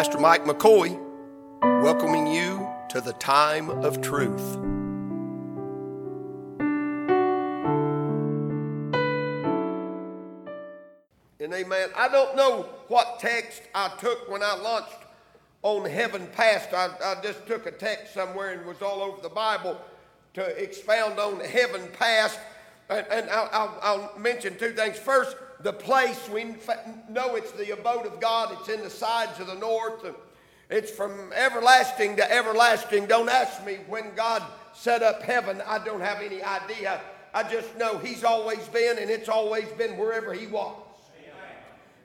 Pastor Mike McCoy, welcoming you to the time of truth. And amen. I don't know what text I took when I launched on Heaven Past. I, I just took a text somewhere and was all over the Bible to expound on Heaven Past. And, and I'll, I'll, I'll mention two things. First, the place, we know it's the abode of God, it's in the sides of the north. It's from everlasting to everlasting. Don't ask me when God set up heaven. I don't have any idea. I just know He's always been, and it's always been wherever He was.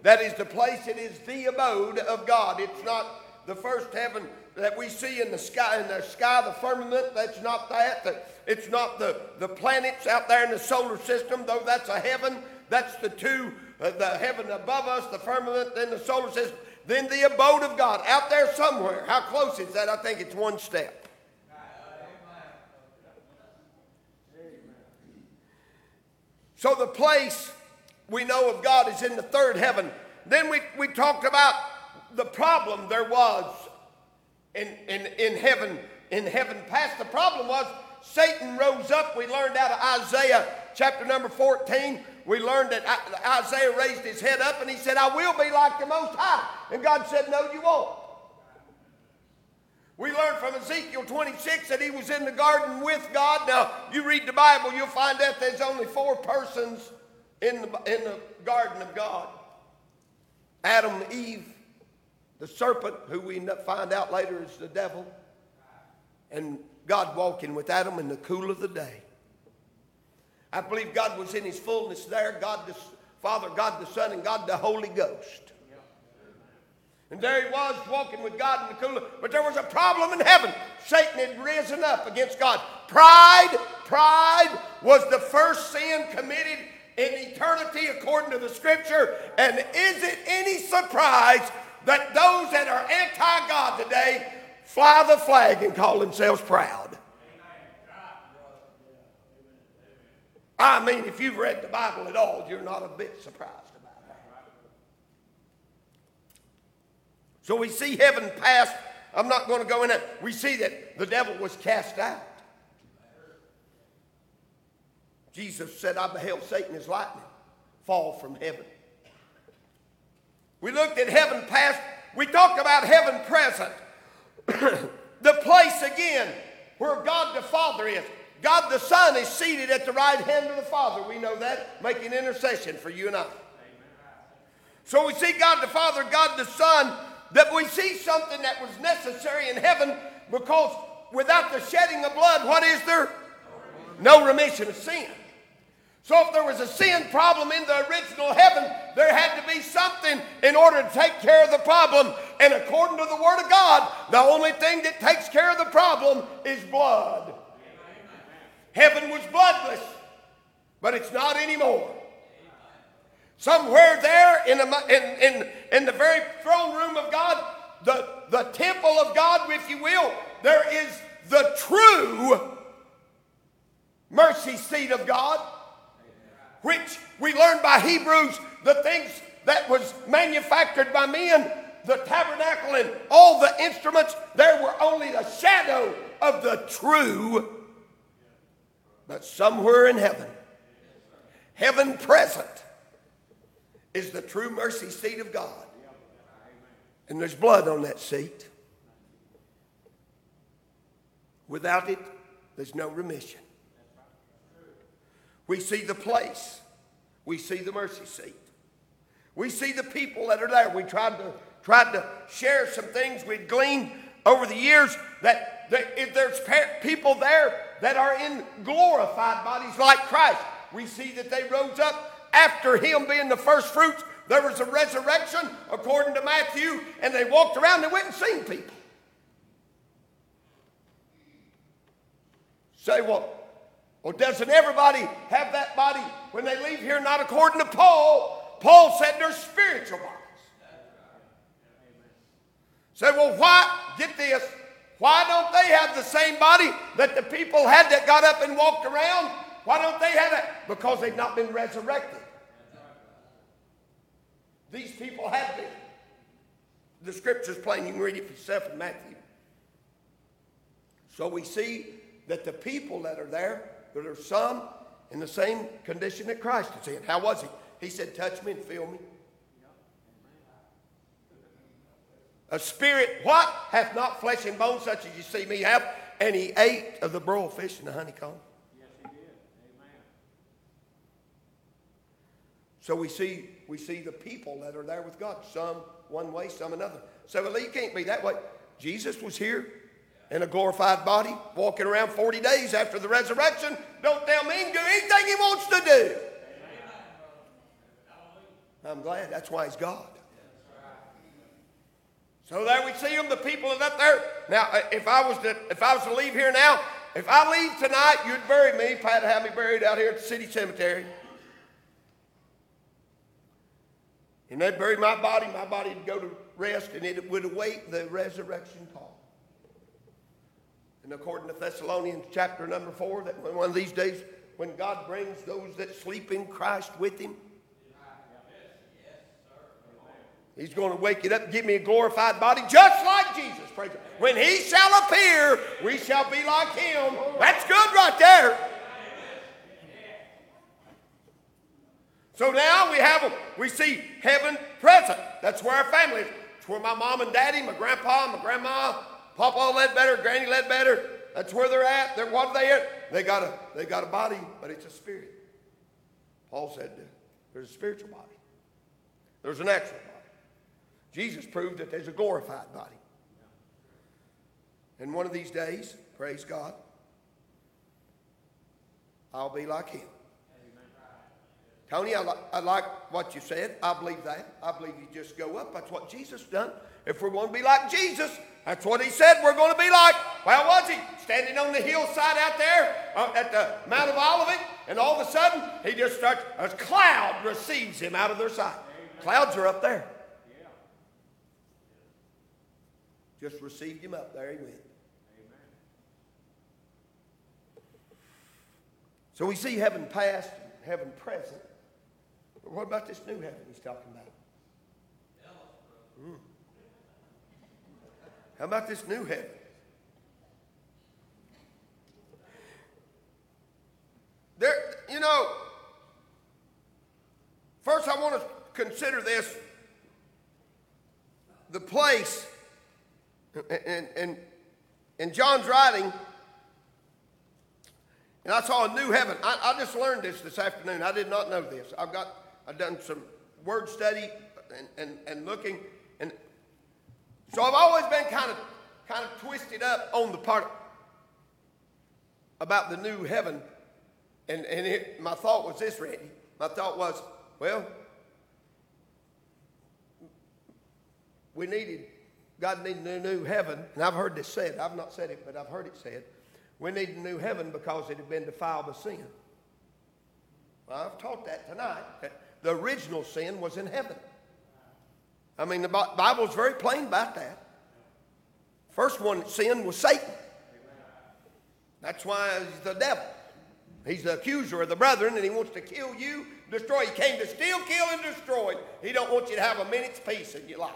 That is the place, it is the abode of God. It's not the first heaven that we see in the sky, in the sky, the firmament, that's not that. It's not the, the planets out there in the solar system, though that's a heaven. That's the two, uh, the heaven above us, the firmament, then the solar system, then the abode of God out there somewhere. How close is that? I think it's one step. So the place we know of God is in the third heaven. Then we, we talked about the problem there was in, in, in heaven, in heaven past. The problem was Satan rose up. We learned out of Isaiah chapter number 14 we learned that Isaiah raised his head up and he said, I will be like the Most High. And God said, No, you won't. We learned from Ezekiel 26 that he was in the garden with God. Now, you read the Bible, you'll find out there's only four persons in the, in the garden of God Adam, Eve, the serpent, who we find out later is the devil, and God walking with Adam in the cool of the day. I believe God was in his fullness there God the Father, God the Son, and God the Holy Ghost. And there he was walking with God in the cooler. But there was a problem in heaven. Satan had risen up against God. Pride, pride was the first sin committed in eternity according to the scripture. And is it any surprise that those that are anti God today fly the flag and call themselves proud? I mean, if you've read the Bible at all, you're not a bit surprised about that. So we see heaven pass. I'm not going to go in it. We see that the devil was cast out. Jesus said, I beheld Satan as lightning fall from heaven. We looked at heaven past. We talked about heaven present. the place again where God the Father is. God the Son is seated at the right hand of the Father. We know that, making intercession for you and I. So we see God the Father, God the Son, that we see something that was necessary in heaven because without the shedding of blood, what is there? No remission of sin. So if there was a sin problem in the original heaven, there had to be something in order to take care of the problem. And according to the Word of God, the only thing that takes care of the problem is blood. Heaven was bloodless, but it's not anymore. Somewhere there in the, in, in, in the very throne room of God, the, the temple of God, if you will, there is the true mercy seat of God, which we learn by Hebrews, the things that was manufactured by men, the tabernacle and all the instruments, there were only the shadow of the true but somewhere in heaven, heaven present, is the true mercy seat of God. And there's blood on that seat. Without it, there's no remission. We see the place. We see the mercy seat. We see the people that are there. We tried to tried to share some things we'd gleaned over the years that, if there's people there that are in glorified bodies like Christ. We see that they rose up after him being the first fruits. There was a resurrection, according to Matthew, and they walked around and went and seen people. Say what? Well, doesn't everybody have that body when they leave here? Not according to Paul. Paul said they're spiritual bodies. Say, well, why? Get this. Why don't they have the same body that the people had that got up and walked around? Why don't they have it? Because they've not been resurrected. These people have been. the scripture's plain. You can read it for yourself in Matthew. So we see that the people that are there, there are some in the same condition that Christ is in. How was he? He said, Touch me and feel me. A spirit, what? Hath not flesh and bone such as you see me have. And he ate of the broiled fish and the honeycomb. Yes, he did. Amen. So we see, we see the people that are there with God. Some one way, some another. So well, you can't be that way. Jesus was here in a glorified body, walking around 40 days after the resurrection. Don't tell me he can do anything he wants to do. I'm glad. That's why he's God. So there we see them, the people that up there. Now, uh, if I was to if I was to leave here now, if I leave tonight, you'd bury me. Pat have me buried out here at the city cemetery. And they'd bury my body, my body would go to rest, and it would await the resurrection call. And according to Thessalonians chapter number four, that one of these days, when God brings those that sleep in Christ with him, He's going to wake it up and give me a glorified body just like Jesus. Praise God. When he shall appear, we shall be like him. That's good right there. So now we have we see heaven present. That's where our family is. It's where my mom and daddy, my grandpa, my grandma, Papa Ledbetter, Granny Ledbetter. That's where they're at. They're what are they at? They got a they got a body, but it's a spirit. Paul said there's a spiritual body. There's an actual body. Jesus proved that there's a glorified body. And one of these days, praise God, I'll be like him. Tony, I, li- I like what you said. I believe that. I believe you just go up. That's what Jesus done. If we're going to be like Jesus, that's what he said we're going to be like. Well, was he? Standing on the hillside out there uh, at the Mount of Olivet, and all of a sudden, he just starts, a cloud receives him out of their sight. Clouds are up there. Just received him up. There he went. So we see heaven past, heaven present. But what about this new heaven he's talking about? Hmm. How about this new heaven? There, you know, first I want to consider this the place, and, and, and John's writing, and I saw a new heaven. I, I just learned this this afternoon. I did not know this. I've got, I've done some word study and, and, and looking, and so I've always been kind of, kind of twisted up on the part about the new heaven. And, and it, my thought was this, Randy. My thought was, well, we needed, God needed a new heaven. And I've heard this said. I've not said it, but I've heard it said. We need a new heaven because it had been defiled with sin. Well, I've taught that tonight. That The original sin was in heaven. I mean, the Bible's very plain about that. First one that sinned was Satan. That's why he's the devil. He's the accuser of the brethren, and he wants to kill you, destroy. He came to steal, kill, and destroy. He don't want you to have a minute's peace in your life.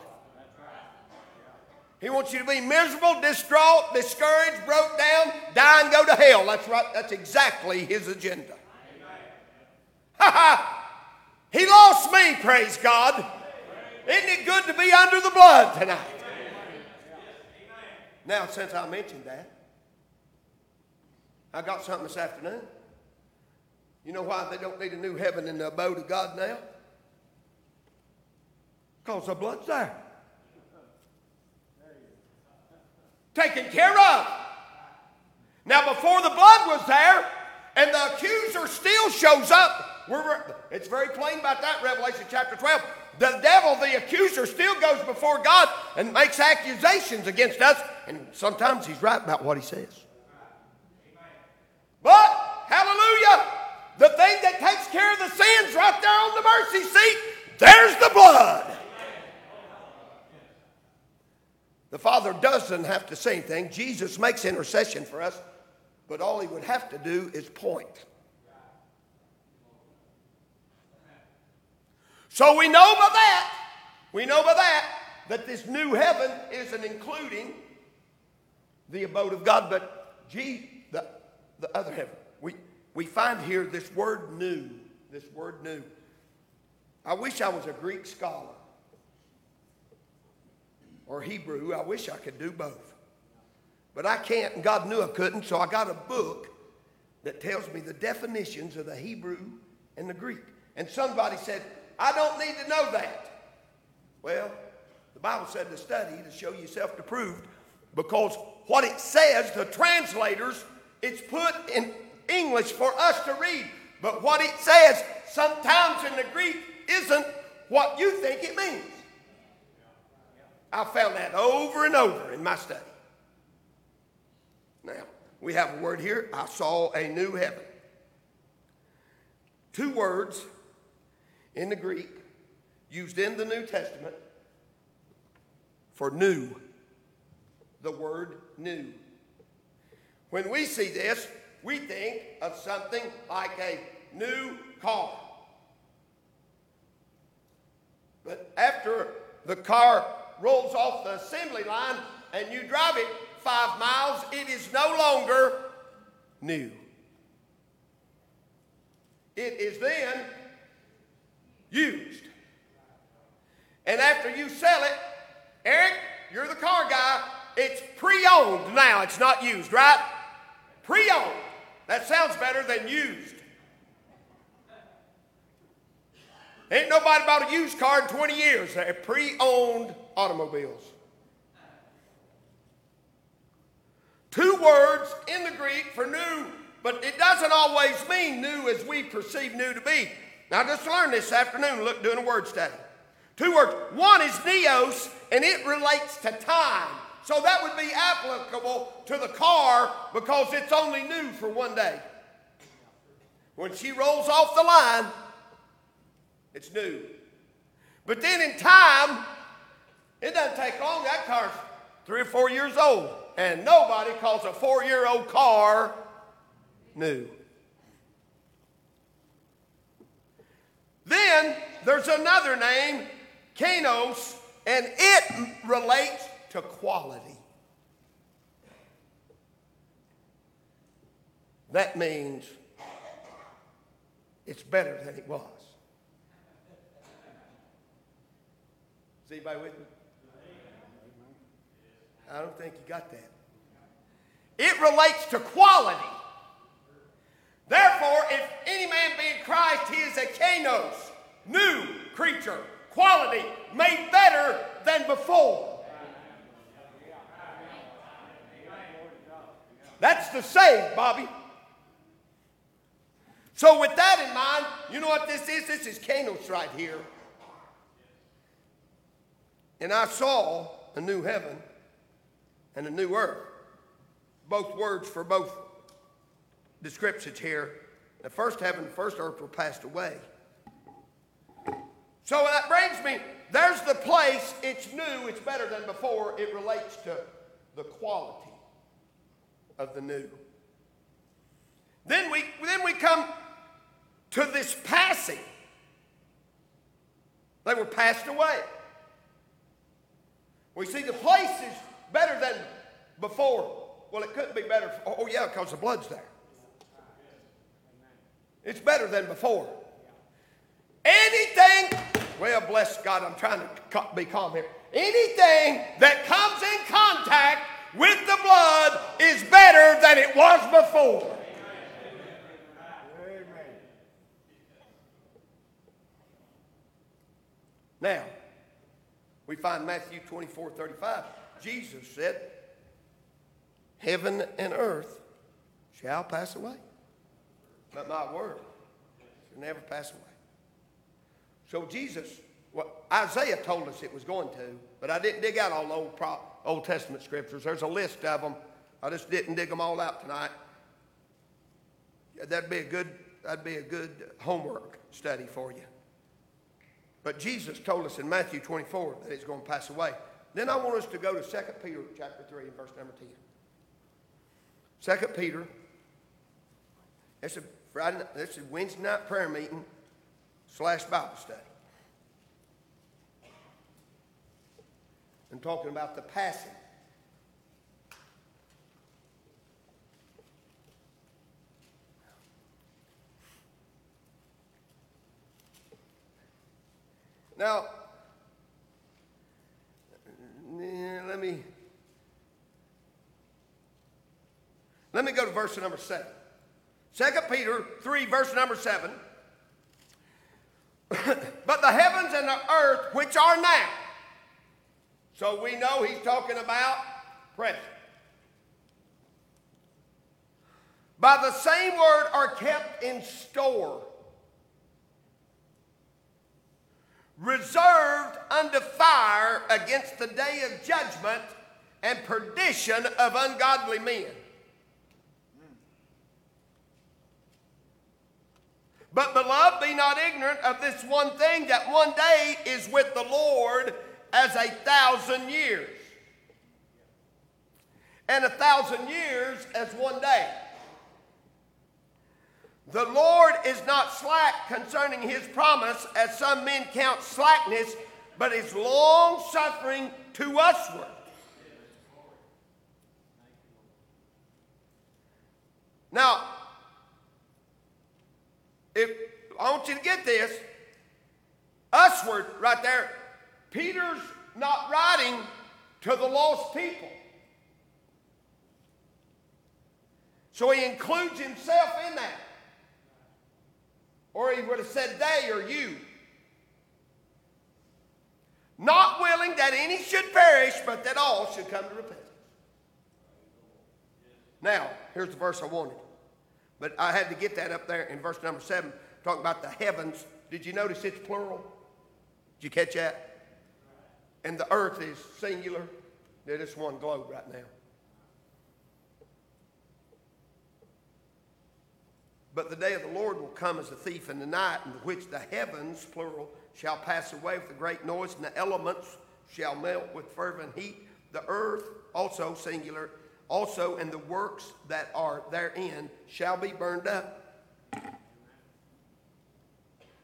He wants you to be miserable, distraught, discouraged, broke down, die and go to hell. That's right. That's exactly his agenda. Ha ha! He lost me, praise God. Isn't it good to be under the blood tonight? Now, since I mentioned that, I got something this afternoon. You know why they don't need a new heaven and the abode of God now? Because the blood's there. Taken care of. Now, before the blood was there, and the accuser still shows up, we're, it's very plain about that, Revelation chapter 12. The devil, the accuser, still goes before God and makes accusations against us, and sometimes he's right about what he says. But, hallelujah, the thing that takes care of the sins right there on the mercy seat, there's the blood. The Father doesn't have to say anything. Jesus makes intercession for us, but all he would have to do is point. So we know by that, we know by that, that this new heaven isn't including the abode of God, but gee, the, the other heaven. We, we find here this word new, this word new. I wish I was a Greek scholar or Hebrew. I wish I could do both. But I can't, and God knew I couldn't, so I got a book that tells me the definitions of the Hebrew and the Greek. And somebody said, I don't need to know that. Well, the Bible said to study to show yourself approved because what it says, the translators, it's put in English for us to read. But what it says sometimes in the Greek isn't what you think it means. I found that over and over in my study. Now, we have a word here I saw a new heaven. Two words in the Greek used in the New Testament for new. The word new. When we see this, we think of something like a new car. But after the car rolls off the assembly line and you drive it five miles, it is no longer new. It is then used. And after you sell it, Eric, you're the car guy, it's pre owned now, it's not used, right? Pre owned. That sounds better than used. Ain't nobody bought a used car in 20 years. They're pre owned automobiles. Two words in the Greek for new, but it doesn't always mean new as we perceive new to be. Now, just learn this afternoon, look, doing a word study. Two words. One is neos, and it relates to time. So that would be applicable to the car because it's only new for one day. When she rolls off the line, it's new. But then in time, it doesn't take long. That car's three or four years old. And nobody calls a four year old car new. Then there's another name, kainos, and it relates to quality. That means it's better than it was. Is anybody with me? I don't think you got that. It relates to quality. Therefore, if any man be in Christ, he is a kainos, new creature, quality, made better than before. That's the saved, Bobby. So, with that in mind, you know what this is? This is kainos right here. And I saw a new heaven and a new earth. Both words for both descriptions here. The first heaven, the first earth were passed away. So that brings me, there's the place, it's new, it's better than before. It relates to the quality of the new. Then we, then we come to this passing. They were passed away. We see the place is better than before. Well, it couldn't be better. Oh, oh, yeah, because the blood's there. It's better than before. Anything, well, bless God, I'm trying to be calm here. Anything that comes in contact with the blood is better than it was before. Now, we find Matthew 24 35. Jesus said, Heaven and earth shall pass away, but my word shall never pass away. So Jesus, well, Isaiah told us it was going to, but I didn't dig out all Old, Old Testament scriptures. There's a list of them. I just didn't dig them all out tonight. That'd be a good, that'd be a good homework study for you. But Jesus told us in Matthew 24 that it's going to pass away. Then I want us to go to 2 Peter chapter 3 and verse number 10. 2 Peter, it's a Friday, it's a Wednesday night prayer meeting slash Bible study. I'm talking about the passing. Now, let me let me go to verse number seven. Second Peter 3, verse number 7. but the heavens and the earth, which are now. So we know he's talking about present. By the same word are kept in store, reserved unto fire against the day of judgment and perdition of ungodly men. But, beloved, be not ignorant of this one thing that one day is with the Lord as a thousand years, and a thousand years as one day. The Lord is not slack concerning his promise, as some men count slackness, but is long suffering to usward. Now, if I want you to get this, usward right there, Peter's not writing to the lost people. So he includes himself in that. Or he would have said they or you. Not willing that any should perish, but that all should come to repentance. Now, here's the verse I wanted. But I had to get that up there in verse number seven, talking about the heavens. Did you notice it's plural? Did you catch that? And the earth is singular. It is one globe right now. But the day of the Lord will come as a thief in the night, in which the heavens, plural, shall pass away with a great noise, and the elements shall melt with fervent heat. The earth, also singular, also and the works that are therein shall be burned up.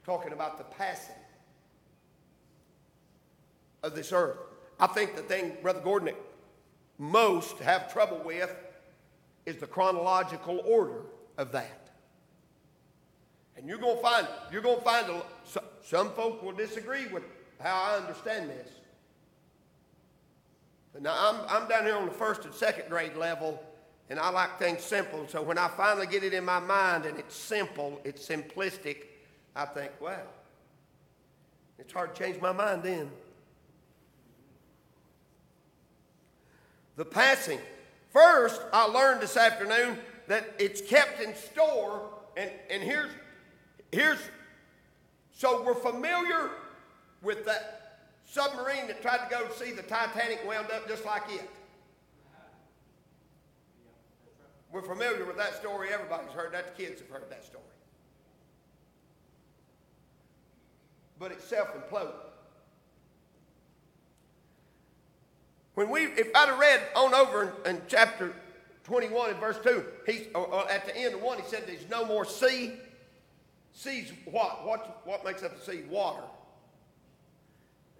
Talking about the passing of this earth. I think the thing, Brother Gordon, most have trouble with is the chronological order of that. And you're going to find, you're going to find, a, some folk will disagree with how I understand this. Now, I'm, I'm down here on the first and second grade level, and I like things simple. So when I finally get it in my mind and it's simple, it's simplistic, I think, wow, it's hard to change my mind then. The passing. First, I learned this afternoon that it's kept in store, and, and here's, here's, so we're familiar with that submarine that tried to go see the Titanic wound up just like it. We're familiar with that story. Everybody's heard that. The kids have heard that story. But it's self imploded. When we, if I'd have read on over in, in chapter 21 and verse 2, he's, or, or at the end of 1, he said there's no more sea. Sea's what? What, what makes up the sea? Water.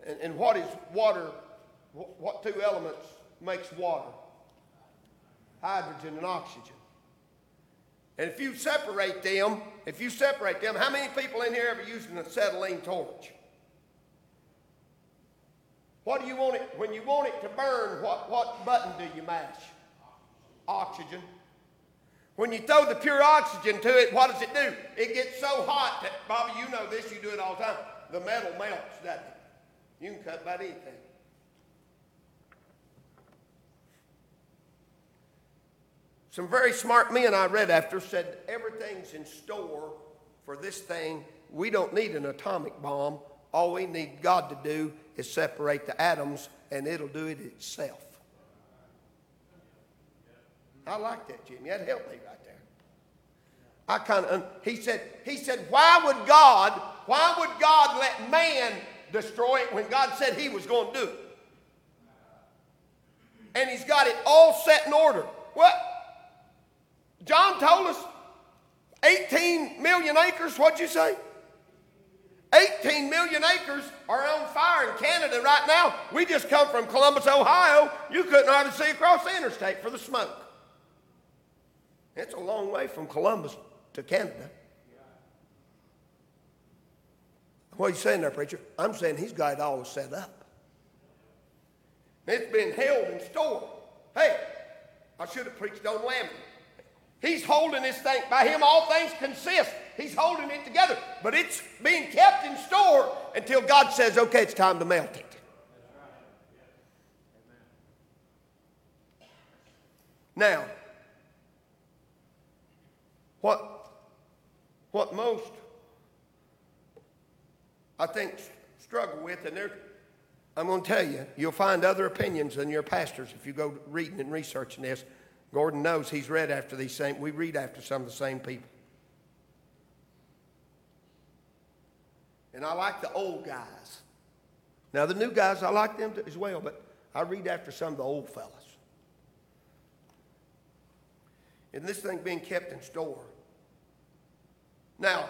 And, and what is water? What two elements makes water? Hydrogen and oxygen. And if you separate them, if you separate them, how many people in here ever using an acetylene torch? What do you want it, when you want it to burn, what, what button do you mash? Oxygen. When you throw the pure oxygen to it, what does it do? It gets so hot that, Bobby, you know this, you do it all the time. The metal melts, doesn't it? You can cut about anything. Some very smart men I read after said everything's in store for this thing. We don't need an atomic bomb. All we need God to do is separate the atoms, and it'll do it itself. I like that, Jimmy. That helped me right there. I kind of. He said. He said, "Why would God? Why would God let man destroy it when God said He was going to do it. And He's got it all set in order. What? John told us 18 million acres, what'd you say? 18 million acres are on fire in Canada right now. We just come from Columbus, Ohio. You couldn't hardly see across the interstate for the smoke. It's a long way from Columbus to Canada. What are you saying there, preacher? I'm saying he's got it all set up. It's been held in store. Hey, I should have preached on Lamb. He's holding this thing. By him, all things consist. He's holding it together. But it's being kept in store until God says, okay, it's time to melt it. Now, what, what most, I think, struggle with, and I'm going to tell you, you'll find other opinions than your pastors if you go reading and researching this. Gordon knows he's read after these same, we read after some of the same people. And I like the old guys. Now, the new guys, I like them as well, but I read after some of the old fellas. And this thing being kept in store. Now,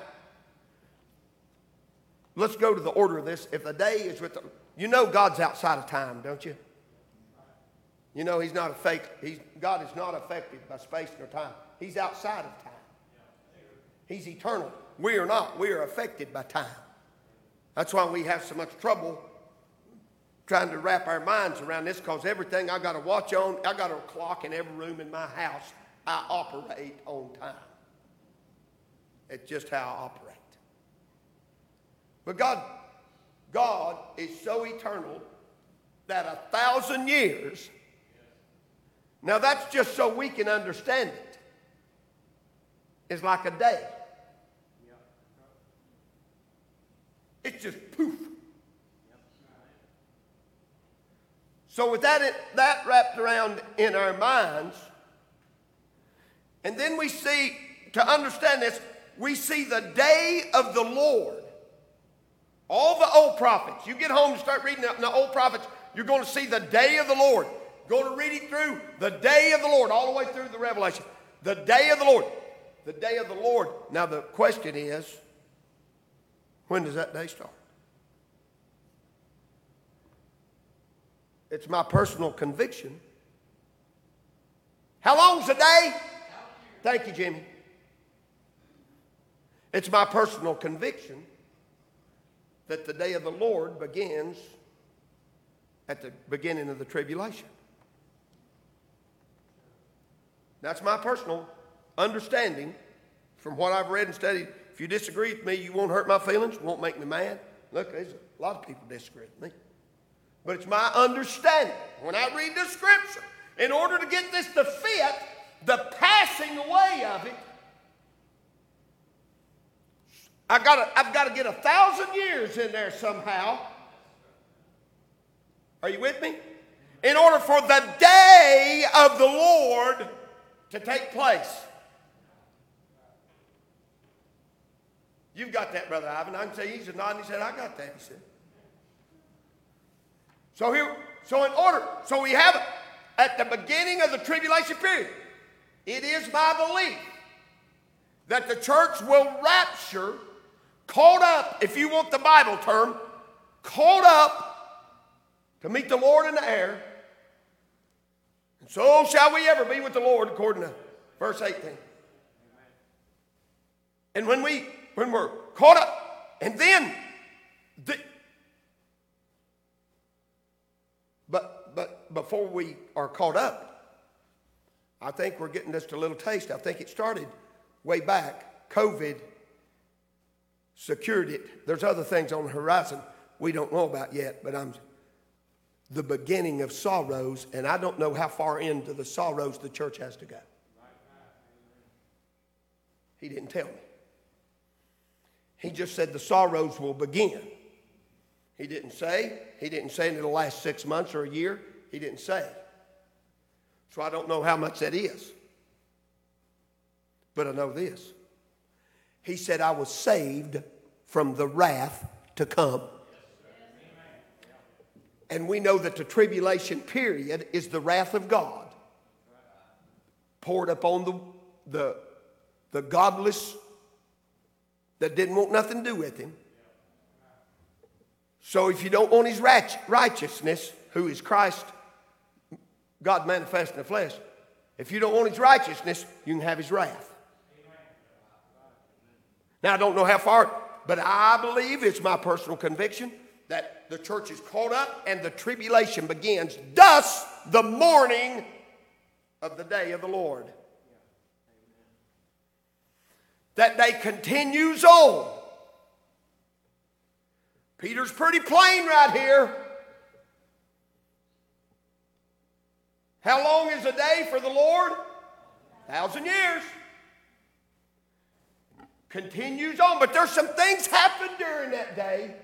let's go to the order of this. If the day is with the, you know God's outside of time, don't you? You know, he's not affected. He's, God is not affected by space nor time. He's outside of time. He's eternal. We are not. We are affected by time. That's why we have so much trouble trying to wrap our minds around this because everything I got to watch on, I got a clock in every room in my house. I operate on time. It's just how I operate. But God, God is so eternal that a thousand years now, that's just so we can understand it. It's like a day. It's just poof. So, with that, that wrapped around in our minds, and then we see, to understand this, we see the day of the Lord. All the old prophets, you get home and start reading the old prophets, you're going to see the day of the Lord. Go to read it through the day of the Lord, all the way through the Revelation. The day of the Lord. The day of the Lord. Now, the question is when does that day start? It's my personal conviction. How long's a day? Thank you, Jimmy. It's my personal conviction that the day of the Lord begins at the beginning of the tribulation. That's my personal understanding from what I've read and studied. If you disagree with me, you won't hurt my feelings, won't make me mad. Look, there's a lot of people disagree with me. But it's my understanding when I read the scripture, in order to get this to fit the passing away of it, I gotta, I've got to get a thousand years in there somehow. Are you with me? In order for the day of the Lord to take place. You've got that, Brother Ivan. I can say he's a nodding. He said, I got that, he said. So here, so in order, so we have it at the beginning of the tribulation period. It is my belief that the church will rapture, caught up, if you want the Bible term, caught up to meet the Lord in the air and so shall we ever be with the Lord, according to verse 18. And when we when we're caught up, and then the, but but before we are caught up, I think we're getting just a little taste. I think it started way back. COVID secured it. There's other things on the horizon we don't know about yet, but I'm the beginning of sorrows, and I don't know how far into the sorrows the church has to go. He didn't tell me. He just said the sorrows will begin. He didn't say. He didn't say in the last six months or a year. He didn't say. So I don't know how much that is. But I know this. He said, I was saved from the wrath to come. And we know that the tribulation period is the wrath of God poured upon the, the, the godless that didn't want nothing to do with him. So if you don't want his righteousness, who is Christ, God manifest in the flesh, if you don't want his righteousness, you can have his wrath. Now, I don't know how far, but I believe it's my personal conviction that the church is caught up and the tribulation begins. Thus, the morning of the day of the Lord. That day continues on. Peter's pretty plain right here. How long is a day for the Lord? A thousand years. Continues on, but there's some things happen during that day.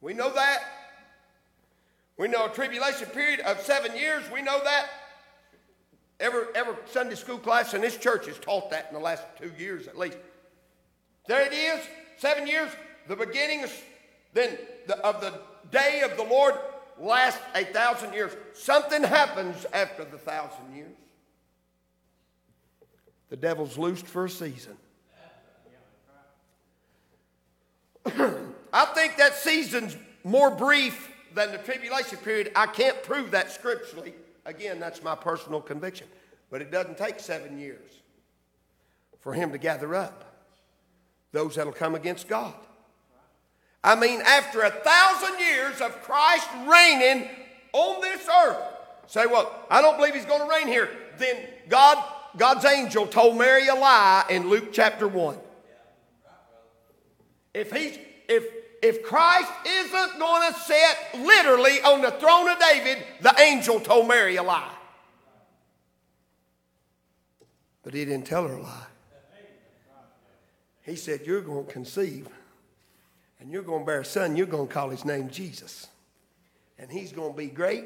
We know that. We know a tribulation period of seven years. We know that. Every, every Sunday school class in this church has taught that in the last two years at least. There it is, seven years, the beginning then the, of the day of the Lord lasts a thousand years. Something happens after the thousand years. The devil's loosed for a season. I think that season's more brief than the tribulation period. I can't prove that scripturally. Again, that's my personal conviction. But it doesn't take seven years for him to gather up those that'll come against God. I mean, after a thousand years of Christ reigning on this earth, say, well, I don't believe he's going to reign here. Then God, God's angel told Mary a lie in Luke chapter 1. If he's if if Christ isn't going to sit literally on the throne of David, the angel told Mary a lie. But he didn't tell her a lie. He said, You're going to conceive and you're going to bear a son. You're going to call his name Jesus. And he's going to be great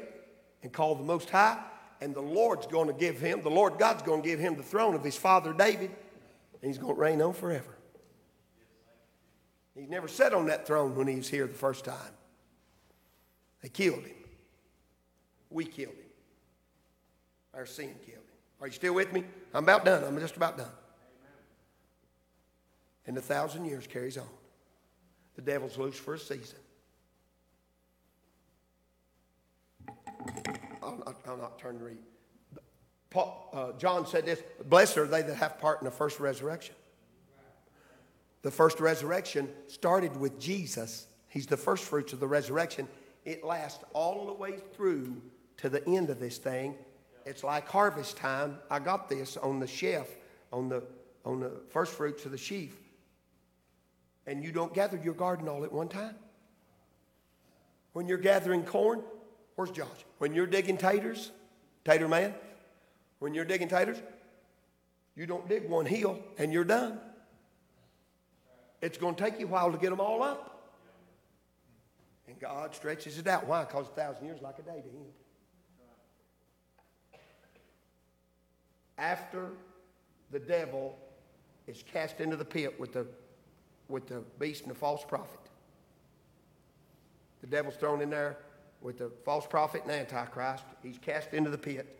and called the Most High. And the Lord's going to give him, the Lord God's going to give him the throne of his father David. And he's going to reign on forever. He never sat on that throne when he was here the first time. They killed him. We killed him. Our sin killed him. Are you still with me? I'm about done. I'm just about done. And the thousand years carries on. The devil's loose for a season. I'll not, I'll not turn to read. Paul, uh, John said this Blessed are they that have part in the first resurrection. The first resurrection started with Jesus. He's the first fruits of the resurrection. It lasts all the way through to the end of this thing. It's like harvest time. I got this on the shelf, on the, on the first fruits of the sheaf. And you don't gather your garden all at one time. When you're gathering corn, where's Josh? When you're digging taters, tater man, when you're digging taters, you don't dig one heel and you're done. It's going to take you a while to get them all up. And God stretches it out. Why? Because a thousand years like a day to Him. After the devil is cast into the pit with the, with the beast and the false prophet, the devil's thrown in there with the false prophet and antichrist. He's cast into the pit.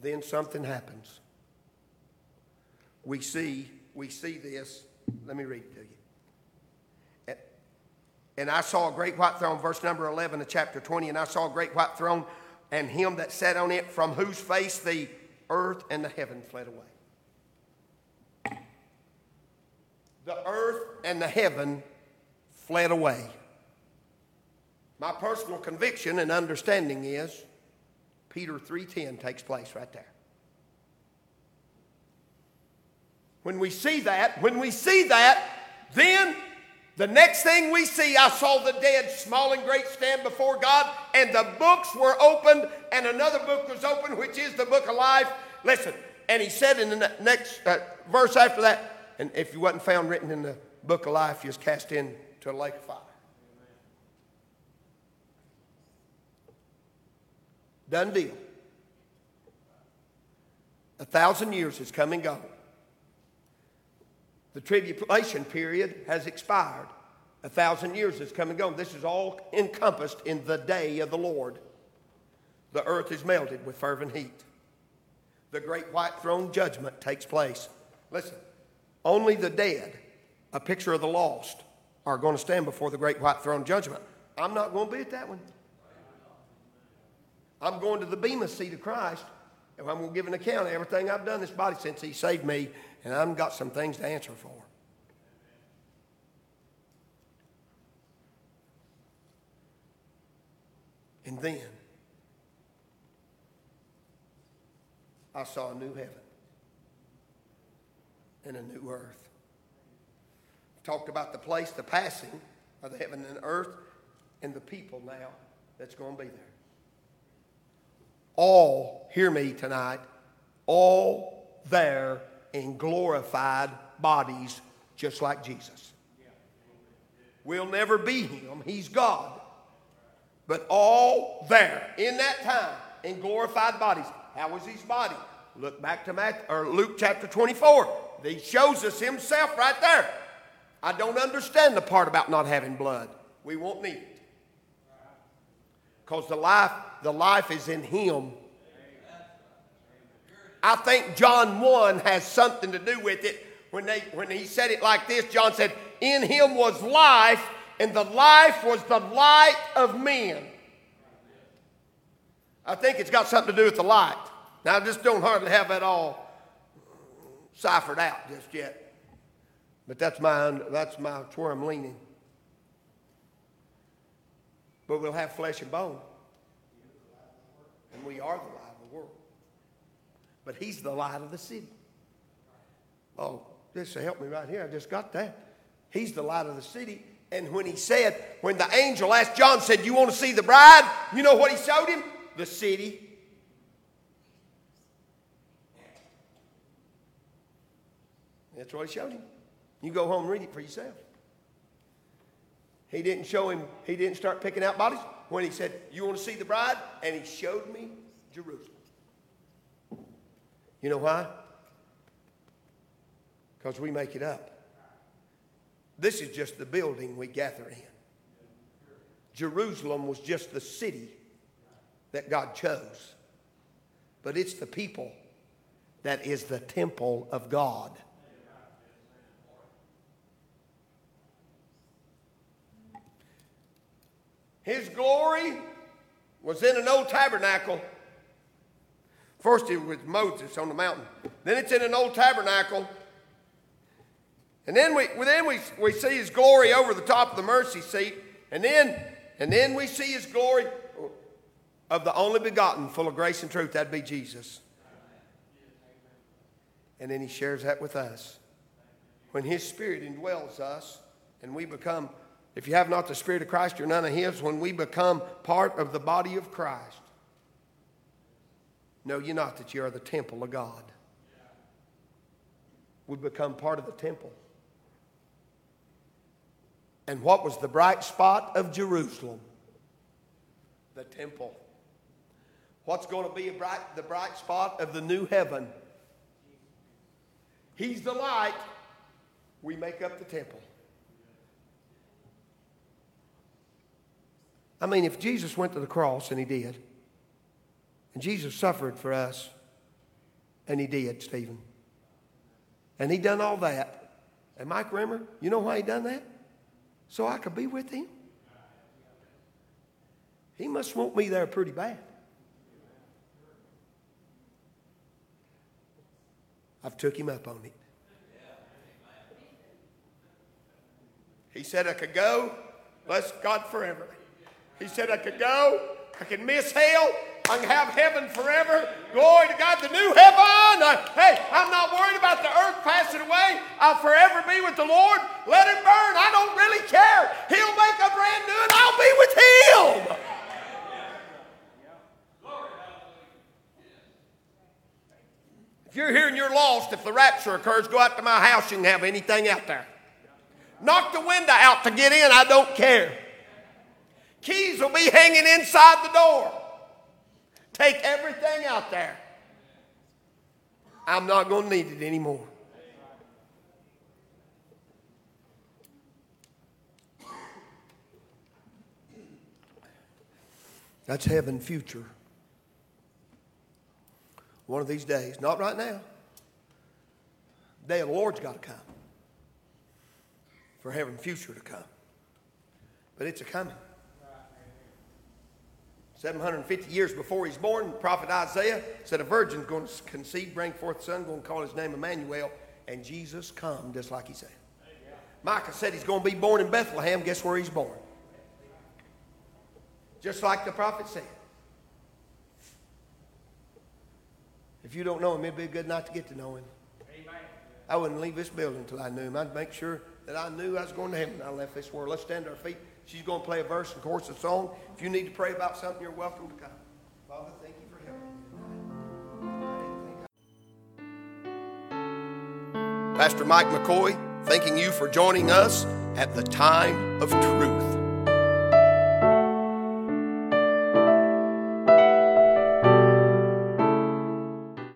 Then something happens. We see, we see this let me read it to you. And I saw a great white throne, verse number 11 of chapter 20, and I saw a great white throne and him that sat on it, from whose face the earth and the heaven fled away. The earth and the heaven fled away. My personal conviction and understanding is Peter 3:10 takes place right there. When we see that, when we see that, then the next thing we see, I saw the dead, small and great, stand before God, and the books were opened, and another book was opened, which is the book of life. Listen, and he said in the next uh, verse after that, and if you wasn't found written in the book of life, you was cast into a lake of fire. Done deal. A thousand years has come and gone. The tribulation period has expired. A thousand years has come and gone. This is all encompassed in the day of the Lord. The earth is melted with fervent heat. The great white throne judgment takes place. Listen, only the dead, a picture of the lost, are going to stand before the great white throne judgment. I'm not going to be at that one. I'm going to the Bema seat of Christ, and I'm going to give an account of everything I've done this body since He saved me, and I've got some things to answer for. And then I saw a new heaven and a new earth. Talked about the place, the passing of the heaven and earth, and the people now that's going to be there. All, hear me tonight, all there in glorified bodies just like Jesus. We'll never be him, he's God. But all there in that time in glorified bodies. How was his body? Look back to Matthew, or Luke chapter 24. He shows us himself right there. I don't understand the part about not having blood. We won't need it. Because the life, the life is in him. I think John 1 has something to do with it. When, they, when he said it like this, John said, In him was life, and the life was the light of men. I think it's got something to do with the light. Now, I just don't hardly have that all ciphered out just yet. But that's my, that's my, that's where I'm leaning. But we'll have flesh and bone. And we are the light of the world. But he's the light of the city. Oh, this will help me right here. I just got that. He's the light of the city. And when he said, when the angel asked John, said, You want to see the bride? You know what he showed him? The city. That's what he showed him. You go home and read it for yourself. He didn't show him, he didn't start picking out bodies when he said, You want to see the bride? And he showed me Jerusalem. You know why? Because we make it up. This is just the building we gather in. Jerusalem was just the city that God chose, but it's the people that is the temple of God. His glory was in an old tabernacle. First, it was Moses on the mountain. Then it's in an old tabernacle and then we, then we, we see his glory over the top of the mercy seat. And then, and then we see his glory of the only begotten, full of grace and truth. That'd be Jesus. And then he shares that with us. When his spirit indwells us and we become, if you have not the spirit of Christ, you're none of his. When we become part of the body of Christ, know ye not that you are the temple of God. We become part of the temple. And what was the bright spot of Jerusalem? The temple. What's going to be bright, the bright spot of the new heaven? He's the light. We make up the temple. I mean, if Jesus went to the cross, and he did, and Jesus suffered for us, and he did, Stephen, and he done all that, and Mike Rimmer, you know why he done that? so I could be with him? He must want me there pretty bad. I've took him up on it. He said I could go, bless God forever. He said I could go, I could miss hell, I can have heaven forever. Glory to God, the new heaven. Uh, hey, I'm not worried about the earth passing away. I'll forever be with the Lord. Let it burn. I don't really care. He'll make a brand new and I'll be with Him. If you're here and you're lost, if the rapture occurs, go out to my house. You can have anything out there. Knock the window out to get in. I don't care. Keys will be hanging inside the door. Take everything out there. I'm not going to need it anymore. That's heaven future. One of these days, not right now. The day of the Lord's got to come for heaven future to come. But it's a coming. 750 years before he's born, prophet Isaiah said a virgin's going to conceive, bring forth a son, going to call his name Emmanuel, and Jesus come just like he said. Micah said he's going to be born in Bethlehem. Guess where he's born? Just like the prophet said. If you don't know him, it'd be a good not to get to know him. I wouldn't leave this building until I knew him. I'd make sure that I knew I was going to heaven. I left this world. Let's stand to our feet. She's going to play a verse and chorus, a song. If you need to pray about something, you're welcome to come. Father, thank you for helping. Pastor Mike McCoy, thanking you for joining us at the time of truth.